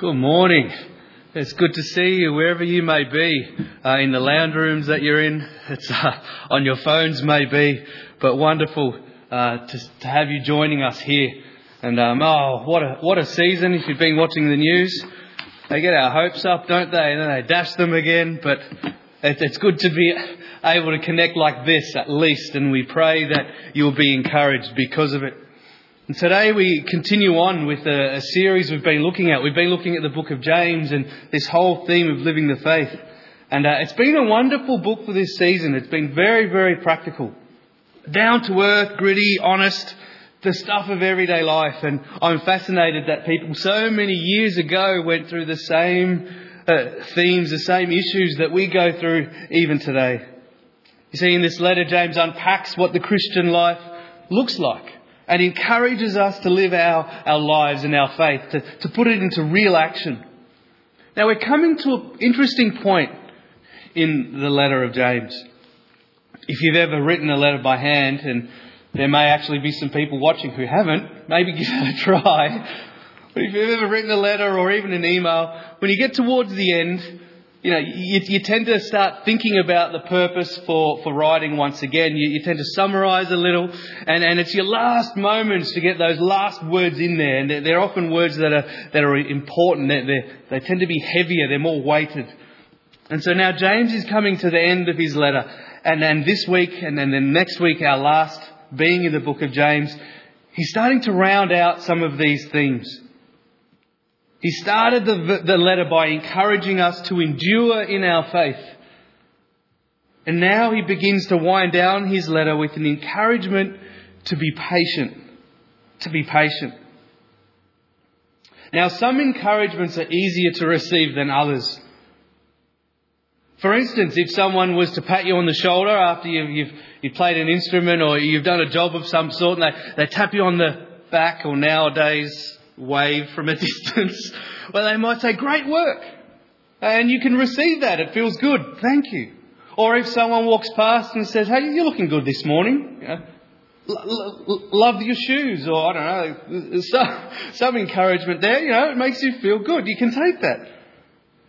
Good morning. It's good to see you wherever you may be, uh, in the lounge rooms that you're in, it's uh, on your phones maybe, but wonderful uh, to, to, have you joining us here. And um, oh, what a what a season! If you've been watching the news, they get our hopes up, don't they? And then they dash them again. But it, it's good to be able to connect like this at least, and we pray that you'll be encouraged because of it. And today we continue on with a, a, series we've been looking at. We've been looking at the book of James and this whole theme of living the faith. And uh, it's been a wonderful book for this season. It's been very, very practical. Down to earth, gritty, honest, the stuff of everyday life. And I'm fascinated that people so many years ago went through the same uh, themes, the same issues that we go through even today. You see, in this letter, James unpacks what the Christian life looks like and encourages us to live our, our lives and our faith, to, to put it into real action. Now we're coming to an interesting point in the letter of James. If you've ever written a letter by hand, and there may actually be some people watching who haven't, maybe give it a try. But if you've ever written a letter or even an email, when you get towards the end, you know, you, you, tend to start thinking about the purpose for, for writing once again. You, you tend to summarize a little, and, and it's your last moments to get those last words in there. And they're, they're often words that are, that are important. They're, they tend to be heavier, they're more weighted. And so now James is coming to the end of his letter. And then this week, and then the next week, our last being in the book of James, he's starting to round out some of these themes. He started the, the letter by encouraging us to endure in our faith. And now he begins to wind down his letter with an encouragement to be patient. To be patient. Now, some encouragements are easier to receive than others. For instance, if someone was to pat you on the shoulder after you've, you've, you've played an instrument or you've done a job of some sort and they, they tap you on the back or nowadays wave from a distance, well, they might say, great work. And you can receive that. It feels good. Thank you. Or if someone walks past and says, hey, you're looking good this morning. You love your shoes or I don't know, some, some encouragement there, you know, it makes you feel good. You can take that.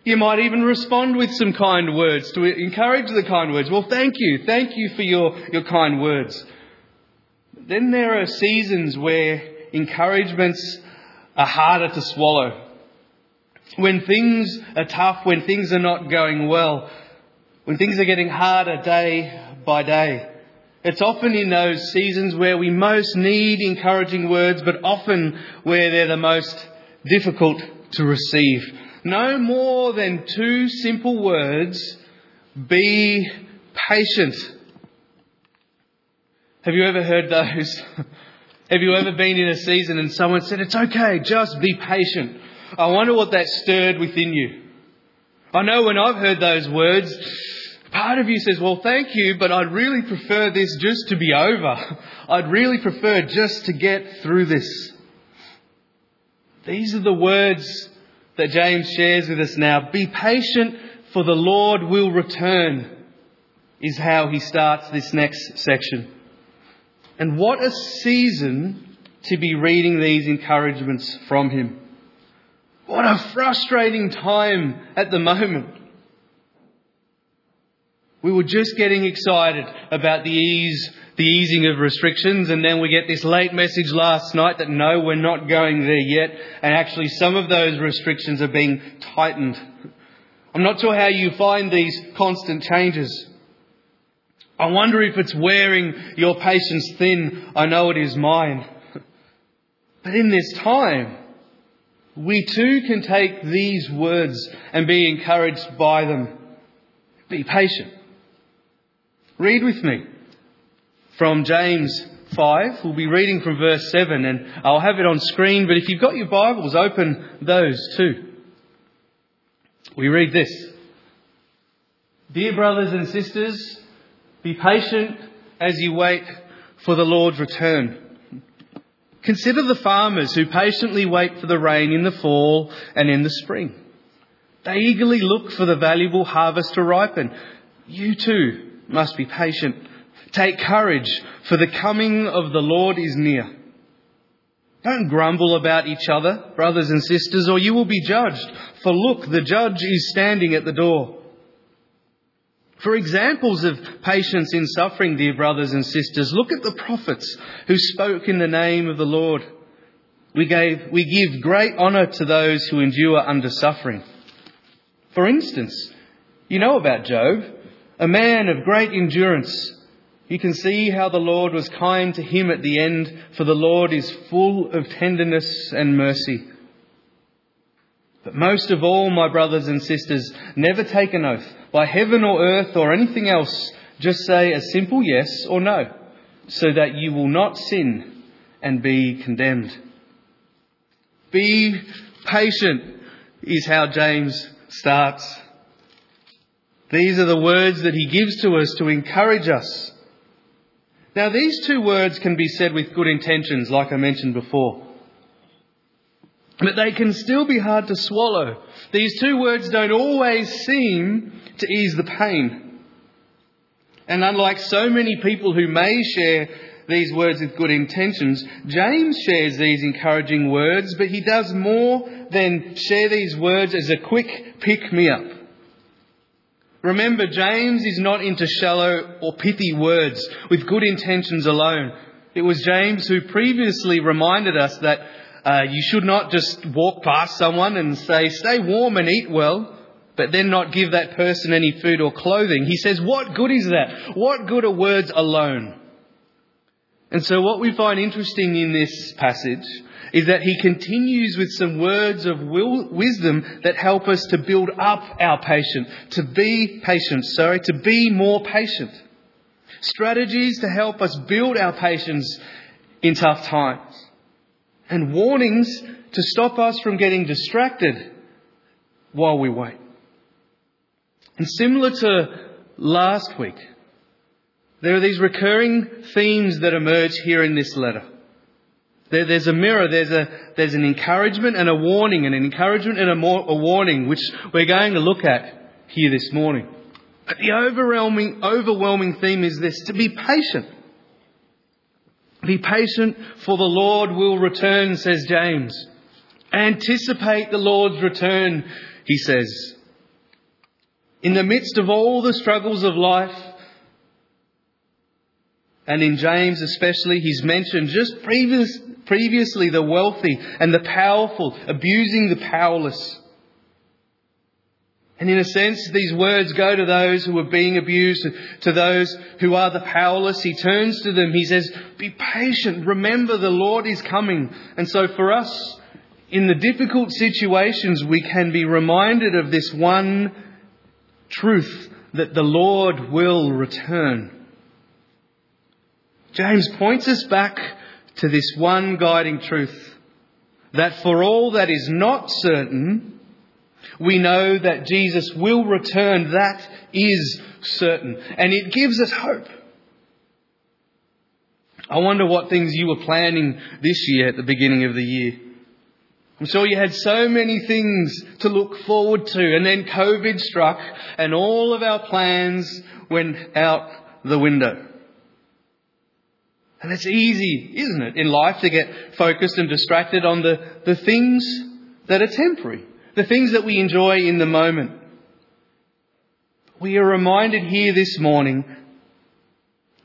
You might even respond with some kind words to encourage the kind words. Well, thank you. Thank you for your, your kind words. Then there are seasons where encouragements are harder to swallow. When things are tough, when things are not going well, when things are getting harder day by day, it's often in those seasons where we most need encouraging words, but often where they're the most difficult to receive. No more than two simple words be patient. Have you ever heard those? Have you ever been in a season and someone said, It's okay, just be patient? I wonder what that stirred within you. I know when I've heard those words, part of you says, Well, thank you, but I'd really prefer this just to be over. I'd really prefer just to get through this. These are the words that James shares with us now. Be patient, for the Lord will return, is how he starts this next section. And what a season to be reading these encouragements from him. What a frustrating time at the moment. We were just getting excited about the ease, the easing of restrictions, and then we get this late message last night that no, we're not going there yet, and actually some of those restrictions are being tightened. I'm not sure how you find these constant changes. I wonder if it's wearing your patience thin. I know it is mine. But in this time, we too can take these words and be encouraged by them. Be patient. Read with me from James 5. We'll be reading from verse 7 and I'll have it on screen, but if you've got your Bibles, open those too. We read this. Dear brothers and sisters, be patient as you wait for the Lord's return. Consider the farmers who patiently wait for the rain in the fall and in the spring. They eagerly look for the valuable harvest to ripen. You too must be patient. Take courage, for the coming of the Lord is near. Don't grumble about each other, brothers and sisters, or you will be judged. For look, the judge is standing at the door. For examples of patience in suffering, dear brothers and sisters, look at the prophets who spoke in the name of the Lord. We, gave, we give great honour to those who endure under suffering. For instance, you know about Job, a man of great endurance. You can see how the Lord was kind to him at the end, for the Lord is full of tenderness and mercy. But most of all, my brothers and sisters, never take an oath by heaven or earth or anything else. Just say a simple yes or no, so that you will not sin and be condemned. Be patient is how James starts. These are the words that he gives to us to encourage us. Now, these two words can be said with good intentions, like I mentioned before. But they can still be hard to swallow. These two words don't always seem to ease the pain. And unlike so many people who may share these words with good intentions, James shares these encouraging words, but he does more than share these words as a quick pick me up. Remember, James is not into shallow or pithy words with good intentions alone. It was James who previously reminded us that uh, you should not just walk past someone and say, stay warm and eat well, but then not give that person any food or clothing. He says, what good is that? What good are words alone? And so what we find interesting in this passage is that he continues with some words of will, wisdom that help us to build up our patience, to be patient, sorry, to be more patient. Strategies to help us build our patience in tough times and warnings to stop us from getting distracted while we wait. And similar to last week, there are these recurring themes that emerge here in this letter. There, there's a mirror, there's, a, there's an encouragement and a warning, and an encouragement and a, more, a warning, which we're going to look at here this morning. But the overwhelming, overwhelming theme is this to be patient. Be patient, for the Lord will return, says James. Anticipate the Lord's return, he says. In the midst of all the struggles of life, and in James especially, he's mentioned just previous, previously the wealthy and the powerful abusing the powerless. And in a sense, these words go to those who are being abused, to those who are the powerless. He turns to them. He says, Be patient. Remember, the Lord is coming. And so for us, in the difficult situations, we can be reminded of this one truth that the Lord will return. James points us back to this one guiding truth that for all that is not certain, we know that Jesus will return. That is certain. And it gives us hope. I wonder what things you were planning this year at the beginning of the year. I'm sure you had so many things to look forward to, and then COVID struck, and all of our plans went out the window. And it's easy, isn't it, in life to get focused and distracted on the, the things that are temporary the things that we enjoy in the moment. We are reminded here this morning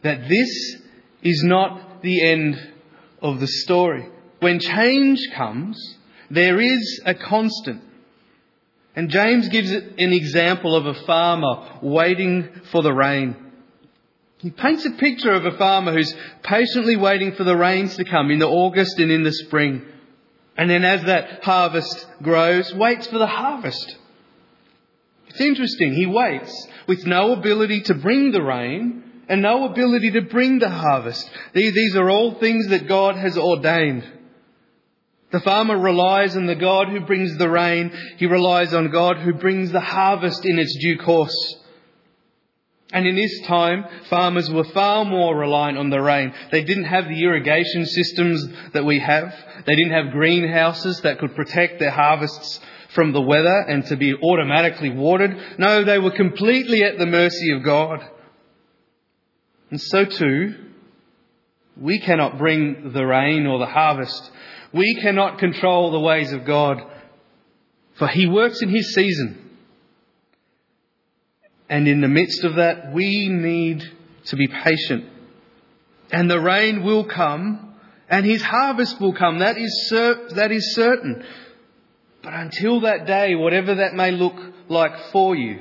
that this is not the end of the story. When change comes, there is a constant. And James gives an example of a farmer waiting for the rain. He paints a picture of a farmer who's patiently waiting for the rains to come in the August and in the spring. And then as that harvest grows, waits for the harvest. It's interesting. He waits with no ability to bring the rain and no ability to bring the harvest. These are all things that God has ordained. The farmer relies on the God who brings the rain. He relies on God who brings the harvest in its due course. And in this time, farmers were far more reliant on the rain. They didn't have the irrigation systems that we have. They didn't have greenhouses that could protect their harvests from the weather and to be automatically watered. No, they were completely at the mercy of God. And so too, we cannot bring the rain or the harvest. We cannot control the ways of God, for He works in His season. And in the midst of that, we need to be patient. And the rain will come, and His harvest will come. That is, cer- that is certain. But until that day, whatever that may look like for you,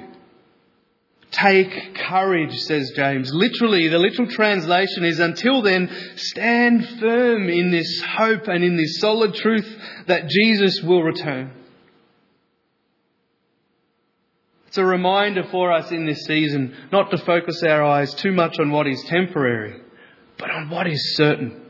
Take courage, says James. Literally, the literal translation is until then, stand firm in this hope and in this solid truth that Jesus will return. It's a reminder for us in this season not to focus our eyes too much on what is temporary, but on what is certain.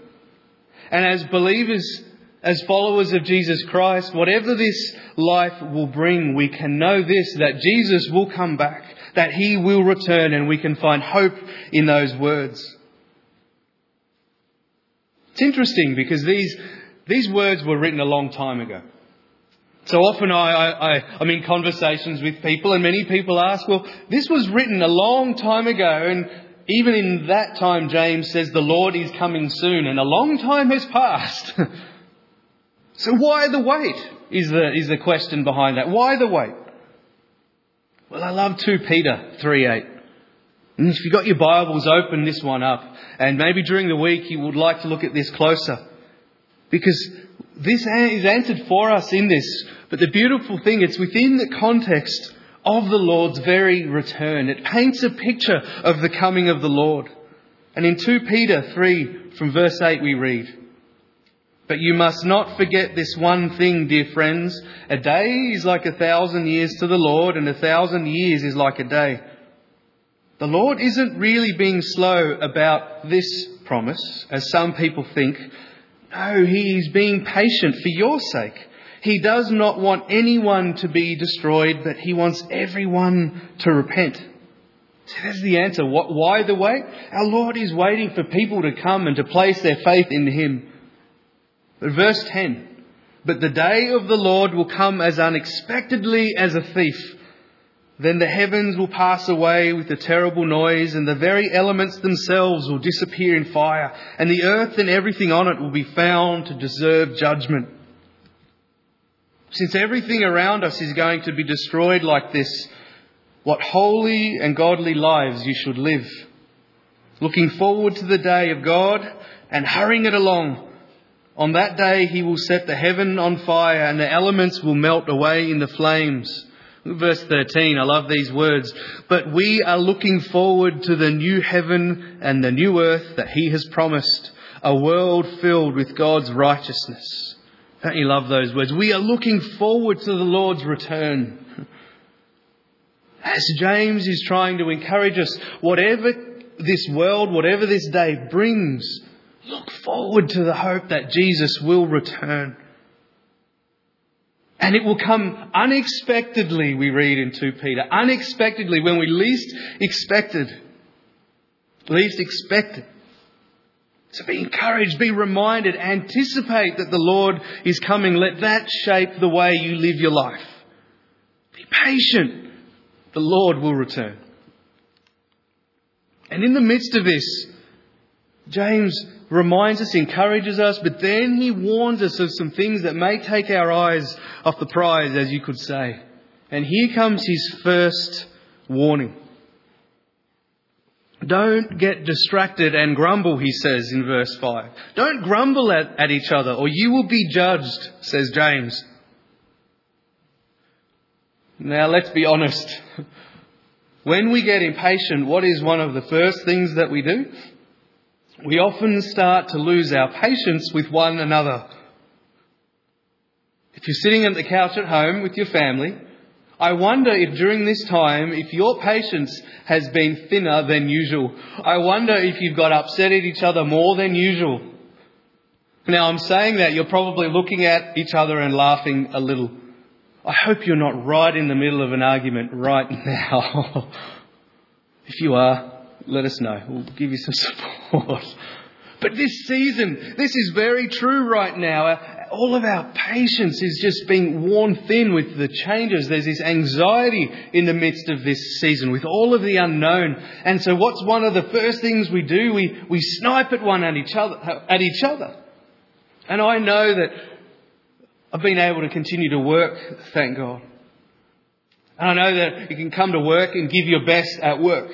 And as believers, as followers of Jesus Christ, whatever this life will bring, we can know this, that Jesus will come back that He will return and we can find hope in those words. It's interesting because these, these words were written a long time ago. So often I, I, I'm in conversations with people and many people ask, well, this was written a long time ago and even in that time James says the Lord is coming soon and a long time has passed. so why the wait is the, is the question behind that. Why the wait? Well, I love 2 Peter 3 8. And if you've got your Bibles, open this one up. And maybe during the week you would like to look at this closer. Because this is answered for us in this. But the beautiful thing, it's within the context of the Lord's very return. It paints a picture of the coming of the Lord. And in 2 Peter 3 from verse 8 we read, but you must not forget this one thing, dear friends. A day is like a thousand years to the Lord, and a thousand years is like a day. The Lord isn't really being slow about this promise, as some people think. Oh, no, He is being patient for your sake. He does not want anyone to be destroyed, but He wants everyone to repent. So that's the answer. Why the wait? Our Lord is waiting for people to come and to place their faith in Him. But verse 10 But the day of the Lord will come as unexpectedly as a thief. Then the heavens will pass away with a terrible noise, and the very elements themselves will disappear in fire, and the earth and everything on it will be found to deserve judgment. Since everything around us is going to be destroyed like this, what holy and godly lives you should live. Looking forward to the day of God and hurrying it along on that day he will set the heaven on fire and the elements will melt away in the flames. Verse 13, I love these words. But we are looking forward to the new heaven and the new earth that he has promised, a world filled with God's righteousness. Don't you love those words? We are looking forward to the Lord's return. As James is trying to encourage us, whatever this world, whatever this day brings, Look forward to the hope that Jesus will return. And it will come unexpectedly, we read in 2 Peter. Unexpectedly, when we least expected. Least expected. So be encouraged, be reminded, anticipate that the Lord is coming. Let that shape the way you live your life. Be patient. The Lord will return. And in the midst of this, James reminds us, encourages us, but then he warns us of some things that may take our eyes off the prize, as you could say. And here comes his first warning. Don't get distracted and grumble, he says in verse 5. Don't grumble at, at each other, or you will be judged, says James. Now, let's be honest. When we get impatient, what is one of the first things that we do? We often start to lose our patience with one another. If you're sitting at the couch at home with your family, I wonder if during this time, if your patience has been thinner than usual. I wonder if you've got upset at each other more than usual. Now I'm saying that you're probably looking at each other and laughing a little. I hope you're not right in the middle of an argument right now. if you are, let us know. We'll give you some support. But this season, this is very true right now. Uh, all of our patience is just being worn thin with the changes. There's this anxiety in the midst of this season with all of the unknown. And so what's one of the first things we do? We, we snipe at one at each other, uh, at each other. And I know that I've been able to continue to work, thank God. And I know that you can come to work and give your best at work.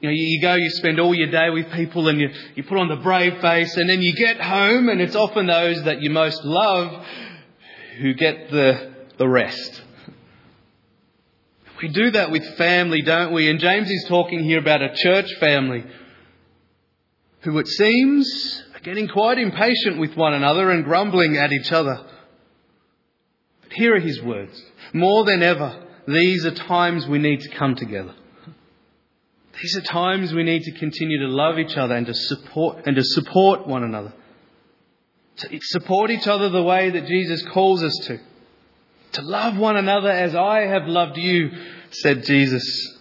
You know, you go, you spend all your day with people and you, you put on the brave face and then you get home and it's often those that you most love who get the, the rest. We do that with family, don't we? And James is talking here about a church family who it seems are getting quite impatient with one another and grumbling at each other. But here are his words. More than ever, these are times we need to come together. These are times we need to continue to love each other and to support and to support one another. To support each other the way that Jesus calls us to. To love one another as I have loved you, said Jesus.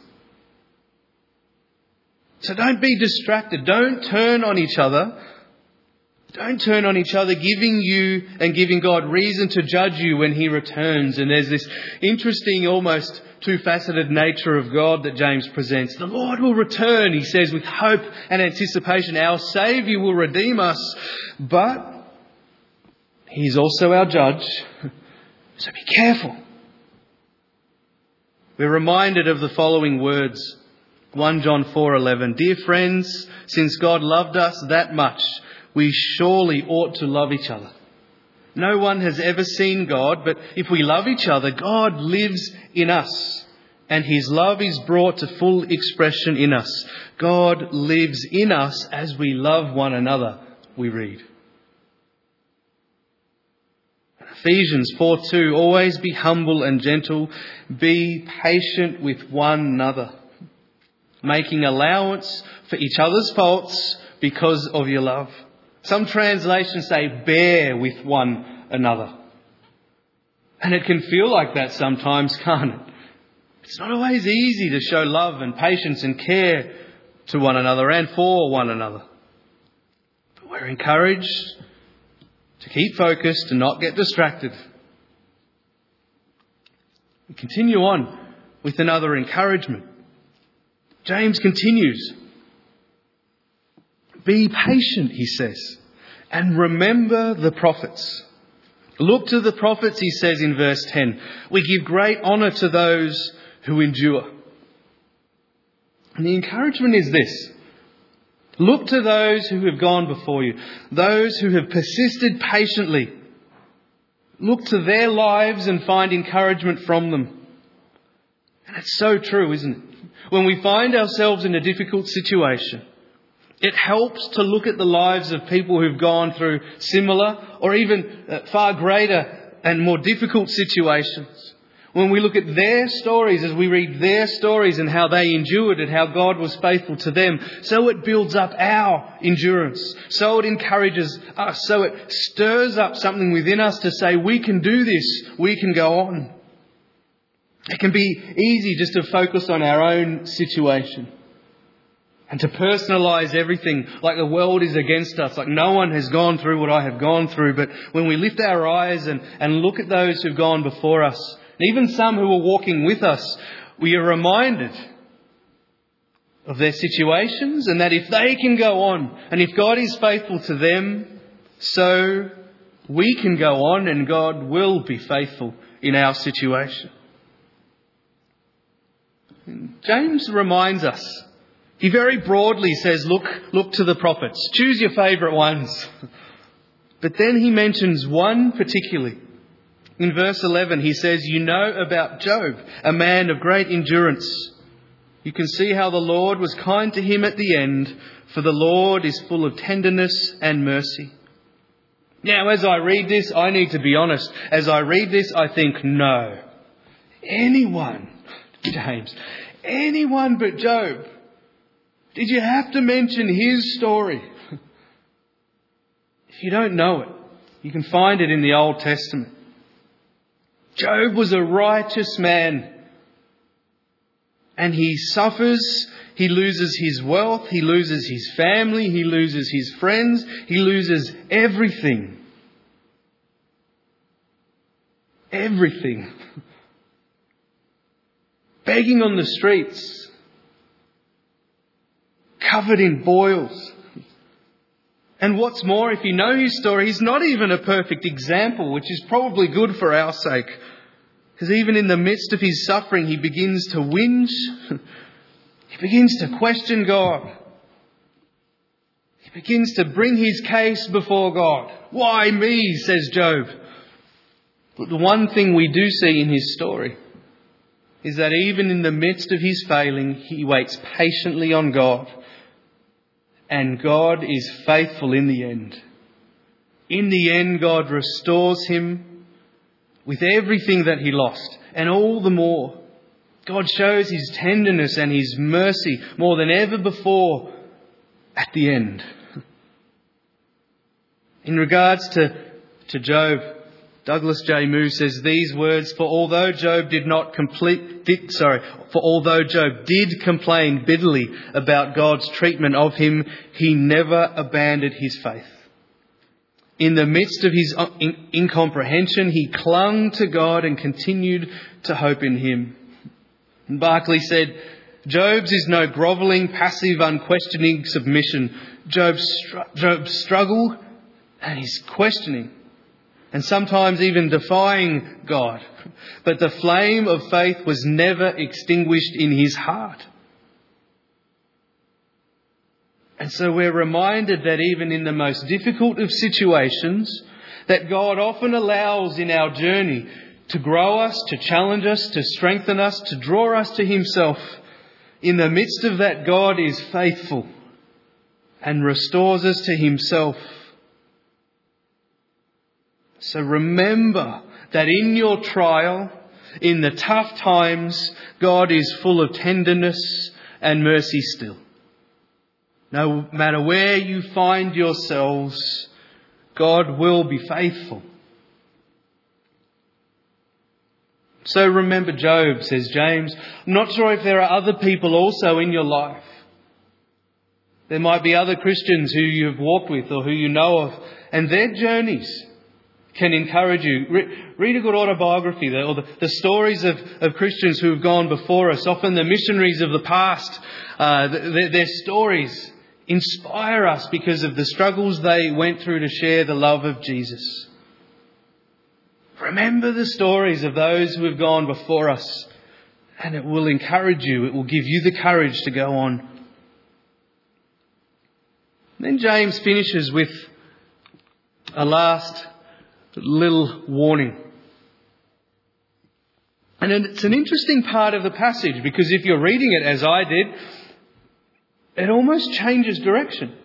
So don't be distracted. Don't turn on each other. Don't turn on each other, giving you and giving God reason to judge you when He returns. And there's this interesting, almost two faceted nature of God that James presents. The Lord will return, he says, with hope and anticipation. Our Saviour will redeem us, but He's also our judge. So be careful. We're reminded of the following words. 1 John 4:11 Dear friends, since God loved us that much, we surely ought to love each other. No one has ever seen God, but if we love each other, God lives in us, and his love is brought to full expression in us. God lives in us as we love one another, we read. Ephesians 4 2, always be humble and gentle, be patient with one another, making allowance for each other's faults because of your love. Some translations say bear with one another. And it can feel like that sometimes, can't it? It's not always easy to show love and patience and care to one another and for one another. But we're encouraged to keep focused and not get distracted. We continue on with another encouragement. James continues. Be patient, he says, and remember the prophets. Look to the prophets, he says in verse 10. We give great honour to those who endure. And the encouragement is this Look to those who have gone before you, those who have persisted patiently. Look to their lives and find encouragement from them. And it's so true, isn't it? When we find ourselves in a difficult situation, it helps to look at the lives of people who've gone through similar or even uh, far greater and more difficult situations. When we look at their stories, as we read their stories and how they endured it, how God was faithful to them, so it builds up our endurance. So it encourages us. So it stirs up something within us to say, we can do this. We can go on. It can be easy just to focus on our own situation and to personalize everything like the world is against us, like no one has gone through what I have gone through. But when we lift our eyes and, and look at those who've gone before us, and even some who are walking with us, we are reminded of their situations and that if they can go on and if God is faithful to them, so we can go on and God will be faithful in our situation. James reminds us. He very broadly says, look, look to the prophets. Choose your favourite ones. But then he mentions one particularly in verse 11, he says, You know about Job, a man of great endurance. You can see how the Lord was kind to him at the end, for the Lord is full of tenderness and mercy. Now, as I read this, I need to be honest. As I read this, I think, no. Anyone, James, anyone but Job. Did you have to mention his story? If you don't know it, you can find it in the Old Testament. Job was a righteous man. And he suffers, he loses his wealth, he loses his family, he loses his friends, he loses everything. Everything. Begging on the streets, covered in boils, And what's more, if you know his story, he's not even a perfect example, which is probably good for our sake. Because even in the midst of his suffering, he begins to whinge. he begins to question God. He begins to bring his case before God. Why me, says Job. But the one thing we do see in his story is that even in the midst of his failing, he waits patiently on God and God is faithful in the end. In the end, God restores him with everything that he lost and all the more. God shows his tenderness and his mercy more than ever before at the end. In regards to, to Job, Douglas J. Moo says these words, for although Job did not complete, did, sorry, for although Job did complain bitterly about God's treatment of him, he never abandoned his faith. In the midst of his uh, incomprehension, he clung to God and continued to hope in him. Barclay said, Job's is no grovelling, passive, unquestioning submission. Job's, Job's struggle and his questioning and sometimes even defying God. But the flame of faith was never extinguished in his heart. And so we're reminded that even in the most difficult of situations, that God often allows in our journey to grow us, to challenge us, to strengthen us, to draw us to Himself. In the midst of that, God is faithful and restores us to Himself so remember that in your trial, in the tough times, God is full of tenderness and mercy still. No matter where you find yourselves, God will be faithful. So remember Job, says James. I'm not sure if there are other people also in your life. There might be other Christians who you've walked with or who you know of, and their journeys can encourage you. Read a good autobiography or the, the stories of, of Christians who have gone before us, often the missionaries of the past. Uh, their stories inspire us because of the struggles they went through to share the love of Jesus. Remember the stories of those who have gone before us, and it will encourage you. It will give you the courage to go on. Then James finishes with a last little warning. And it's an interesting part of the passage because if you're reading it as I did, it almost changes direction.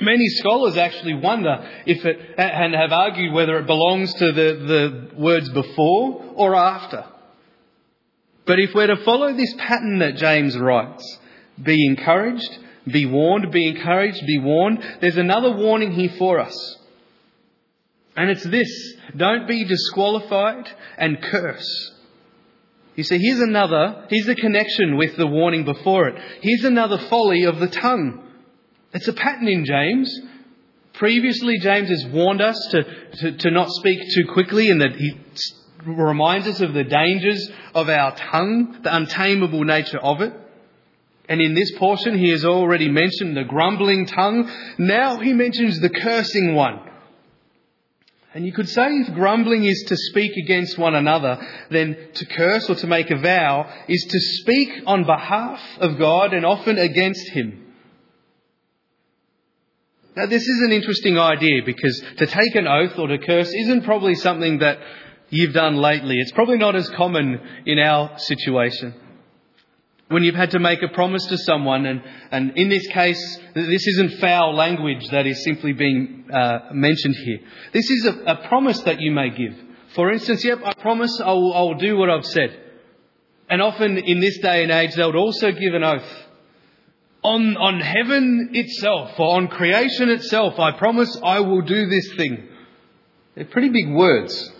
Many scholars actually wonder if it, and have argued whether it belongs to the, the words before or after. But if we're to follow this pattern that James writes, be encouraged, be warned, be encouraged, be warned, there's another warning here for us. And it's this don't be disqualified and curse. You see, here's another, here's the connection with the warning before it. Here's another folly of the tongue. It's a pattern in James. Previously, James has warned us to, to, to not speak too quickly and that he reminds us of the dangers of our tongue, the untamable nature of it. And in this portion, he has already mentioned the grumbling tongue. Now he mentions the cursing one. And you could say if grumbling is to speak against one another, then to curse or to make a vow is to speak on behalf of God and often against Him. Now this is an interesting idea because to take an oath or to curse isn't probably something that you've done lately. It's probably not as common in our situation when you've had to make a promise to someone, and, and in this case, this isn't foul language that is simply being uh, mentioned here. This is a, a, promise that you may give. For instance, yep, I promise I will, I will do what I've said. And often in this day and age, they would also give an oath. On, on heaven itself, or on creation itself, I promise I will do this thing. They're pretty big words.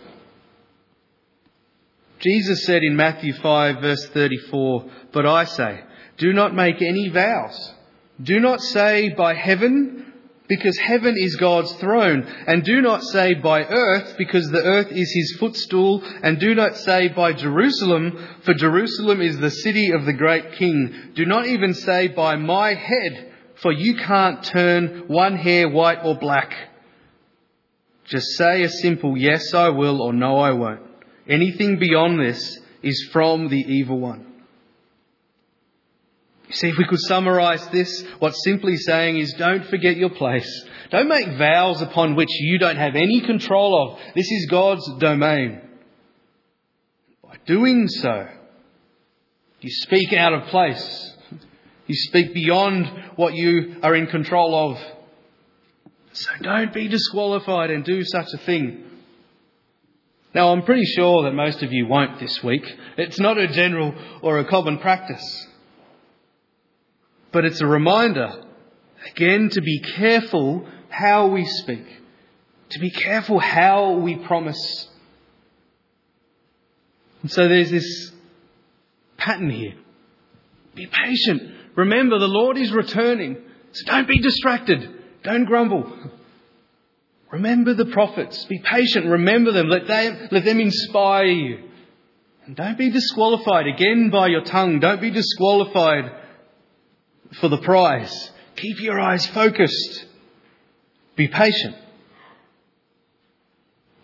Jesus said in Matthew 5 verse 34, But I say, do not make any vows. Do not say by heaven, because heaven is God's throne. And do not say by earth, because the earth is his footstool. And do not say by Jerusalem, for Jerusalem is the city of the great king. Do not even say by my head, for you can't turn one hair white or black. Just say a simple yes, I will, or no, I won't. Anything beyond this is from the evil one. You see, if we could summarize this, what's simply saying is don't forget your place. Don't make vows upon which you don't have any control of. This is God's domain. By doing so, you speak out of place. You speak beyond what you are in control of. So don't be disqualified and do such a thing. Now, I'm pretty sure that most of you won't this week. It's not a general or a common practice. But it's a reminder, again, to be careful how we speak, to be careful how we promise. And so there's this pattern here. Be patient. Remember, the Lord is returning. So don't be distracted. Don't grumble. Remember the prophets. Be patient. Remember them. Let them, let them inspire you. And don't be disqualified again by your tongue. Don't be disqualified for the prize. Keep your eyes focused. Be patient.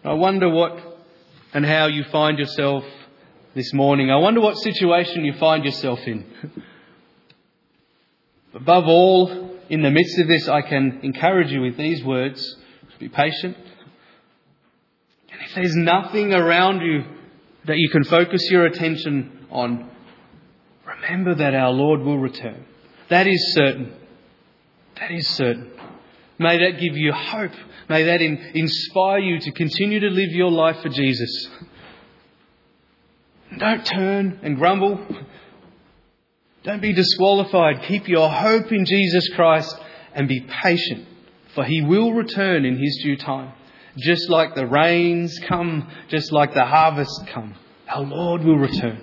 I wonder what and how you find yourself this morning. I wonder what situation you find yourself in. Above all, in the midst of this, I can encourage you with these words be patient. And if there's nothing around you that you can focus your attention on, remember that our Lord will return. That is certain. That is certain. May that give you hope. May that in, inspire you to continue to live your life for Jesus. Don't turn and grumble. Don't be disqualified. Keep your hope in Jesus Christ and be patient, for he will return in his due time. Just like the rains come, just like the harvests come, our Lord will return.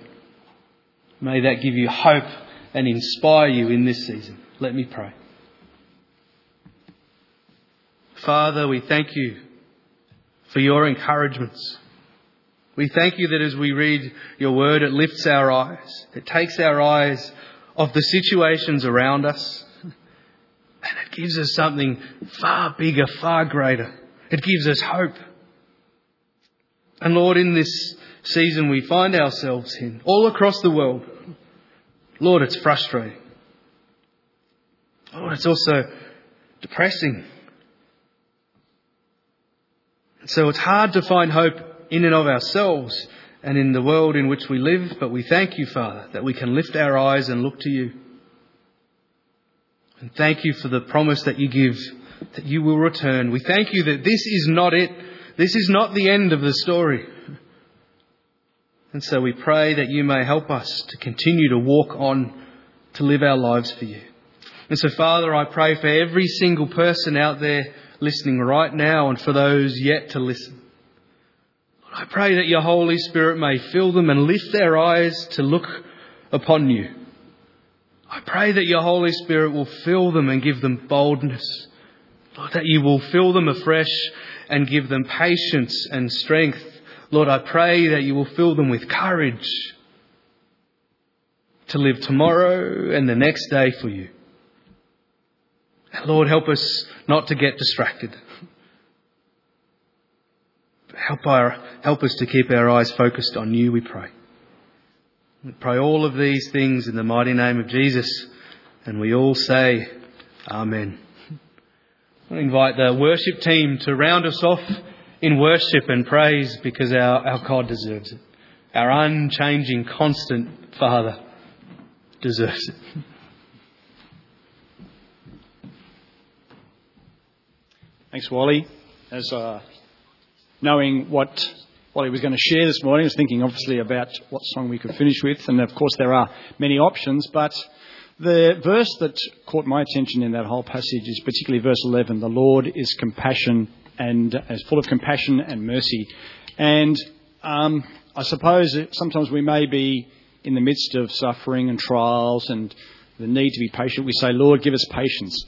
May that give you hope and inspire you in this season. Let me pray. Father, we thank you for your encouragements. We thank you that as we read your word, it lifts our eyes. It takes our eyes off the situations around us. And it gives us something far bigger, far greater. It gives us hope. And Lord, in this season we find ourselves in, all across the world, Lord, it's frustrating. Lord, it's also depressing. So it's hard to find hope in and of ourselves and in the world in which we live, but we thank you, Father, that we can lift our eyes and look to you. And thank you for the promise that you give that you will return. We thank you that this is not it. This is not the end of the story. And so we pray that you may help us to continue to walk on, to live our lives for you. And so, Father, I pray for every single person out there listening right now and for those yet to listen. I pray that your Holy Spirit may fill them and lift their eyes to look upon you. I pray that your Holy Spirit will fill them and give them boldness. Lord, that you will fill them afresh and give them patience and strength Lord, I pray that you will fill them with courage to live tomorrow and the next day for you. And Lord, help us not to get distracted. Help, our, help us to keep our eyes focused on you, we pray. We pray all of these things in the mighty name of Jesus, and we all say, Amen. I invite the worship team to round us off in worship and praise because our, our God deserves it. Our unchanging, constant Father deserves it. Thanks, Wally. As uh, knowing what Wally was going to share this morning, I was thinking obviously about what song we could finish with, and of course there are many options, but the verse that caught my attention in that whole passage is particularly verse 11. The Lord is compassion and as full of compassion and mercy. And um, I suppose sometimes we may be in the midst of suffering and trials and the need to be patient. We say, Lord, give us patience.